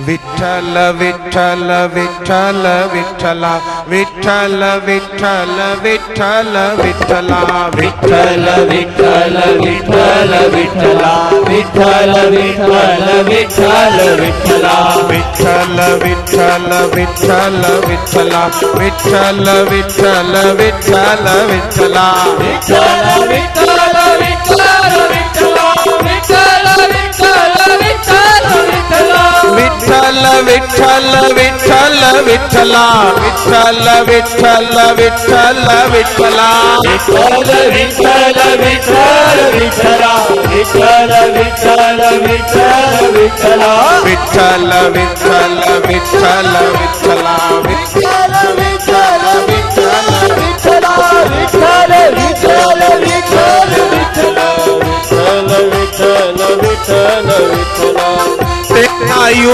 विठल विठल विठल विठला विठल विठल विठल विठला विठल विठल विठल विठला विठल विठल विठल विठला विठल विठल विठल विठला विठल विठल विठल विठला विठल विठल விட்டல விட்டல விட்டலா. விட்டல விட்டல விட்டல விட்டலா. விட்டல விட்டல விட்டல விட்டலா. விட்டல விட்டல விட்டல விட்டலா. விட்டல விட்டல விட்டல விட்டலா.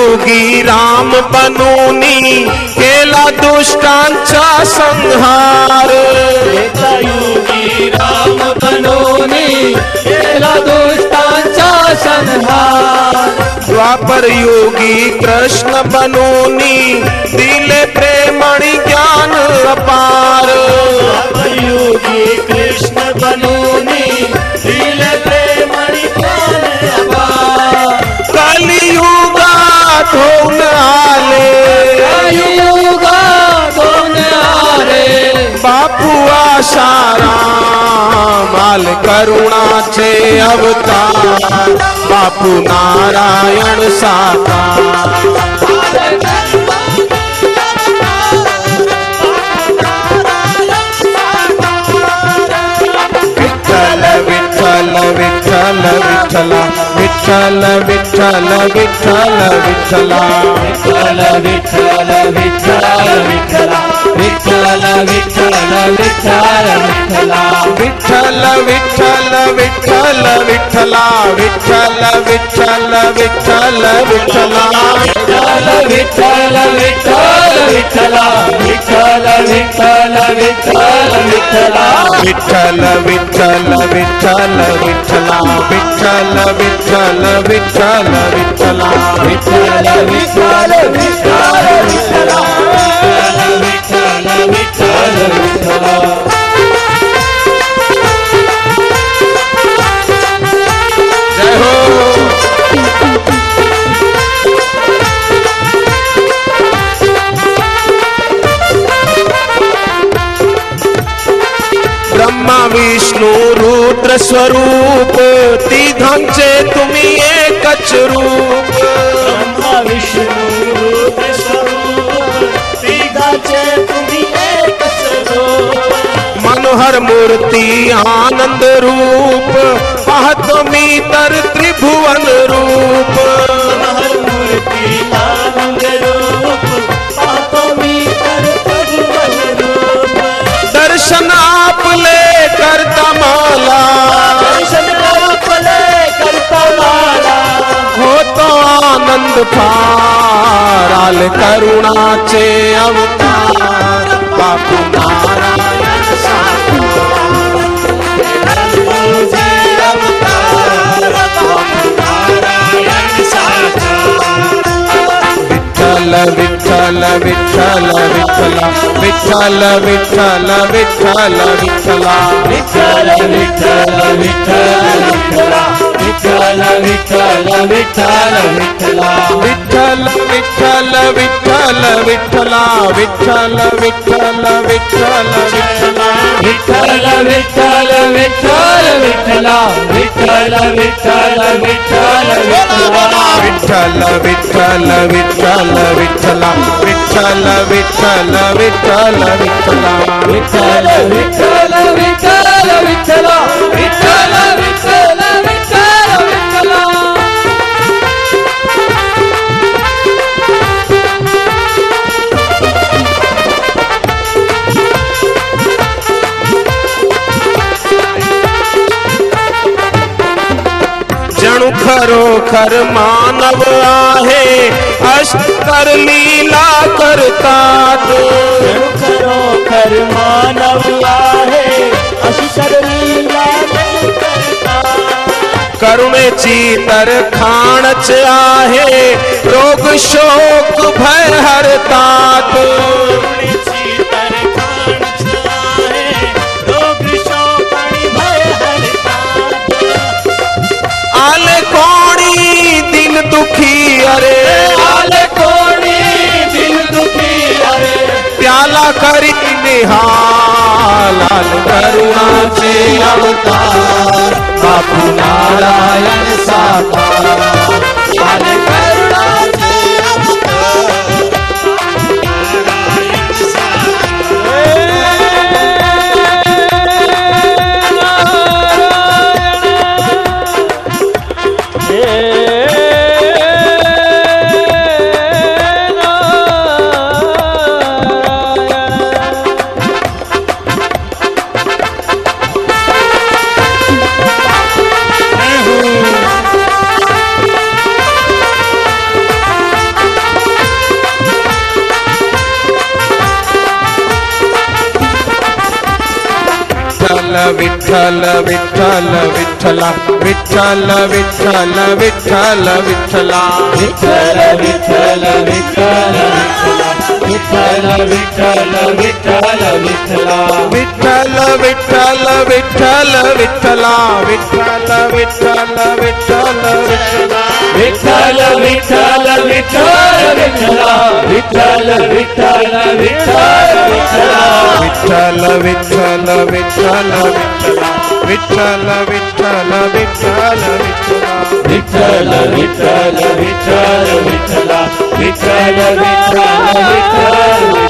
योगी राम बनूनी केला दुष्टांचा संहार। युगी राम बनोनी केला दुष्टांचा संहार। द्वापर योगी कृष्ण बनूनी दिले प्रेमणी ज्ञान अपार। युगी आशाराम आल करुणाचे अवतार बापू नारायण साकार विठ्ठला विठ्ठल विठ्ठल विठ्ठल विठ्ठला विठ्ठल विठ्ठल विठ्ठल विठ्ठला विठ्ठल विठ्ठल विठ्ठल विठ्ठला विठ्ठल विठ्ठल विठ्ठल विठ्ठला विठ्ठल विठ्ठल विठ्ठल विठ्ठला विठ्ठल विठ्ठल विठ्ठल विठ्ठला विठ्ठल विठ्ठल विठ्ठल विठ्ठला विठ्ठल विठ्ठल विठ्ठल विठ्ठला विठ्ठल विठ्ठल विठ्ठल विठ्ठला विठ्ठल विठ्ठल विठ्ठल विठ्ठला विठ्ठल रुद्र स्वरूप तिघांचे तुम्ही एकच रूप ब्रह्मा विष्णू रुद्र स्वरूप तिघाचे तुम्ही एकच रूप मनोहर मूर्ती आनंद रूप पाहतो मी तर त्रिभुवन रूप. हर मूर्ती आनंद फार आले करुणाचे अवतार। बापू नारायण विठ्ठल, विठ्ठला, विठ्ठल विठ्ठल विठ्ठल, विठ्ठला। विठ्ठल विठ्ठल विठ्ठल, विठ्ठला। विठ्ठल विठ्ठल विठ्ठल विठ्ठला विठ्ठल विठ्ठल विठ्ठल विठ्ठला विठ्ठल विठ्ठल विठ्ठल विठ्ठला विठ्ठल विठ्ठल विठ्ठल विठ्ठला विठ्ठल विठ्ठल विठ्ठल विठ्ठला विठ्ठल विठ्ठल विठ्ठल विठ्ठला विठ्ठल विठ्ठल विठ्ठल विठ्ठला विठ्ठल विठ्ठल विठ्ठल करो खर मानव आहे अष्टर लीला करता तो। करो खर मानव आहे अष्टर लीला करुणेची तर खाणच आहे रोग शोक भय हरता तो। करी निहाल करुणा से விட்டல விட்டல விட்டலா விட்டல விட்டல விட்டல விட்டலா விட்டல விட்டல விட்டல விட்டல விட்டல விட்டல விட்டலா விட்டல விட்டல விட்டல விட்டலா விட்டல விட்டல விட்டல விட்டலா விட்டல விட்டல விட்டல விட்டலா விட்டல விட்டல விட்டல विठ्ठल विठल विठल विठल विठल विठल विठल विठल विठल विठल विठल विठल विठल विठ्ठल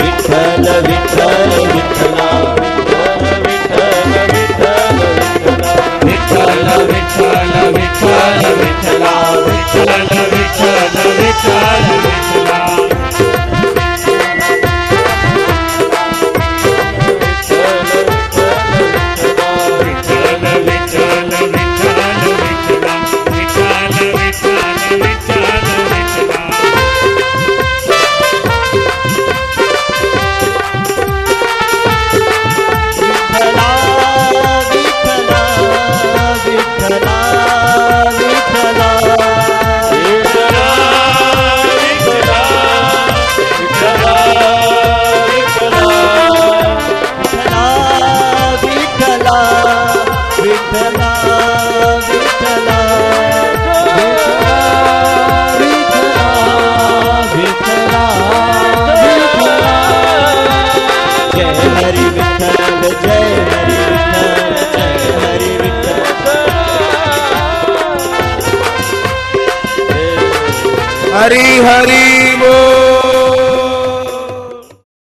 विठ्ठल विठ्ठला विठ्ठल Hari Hari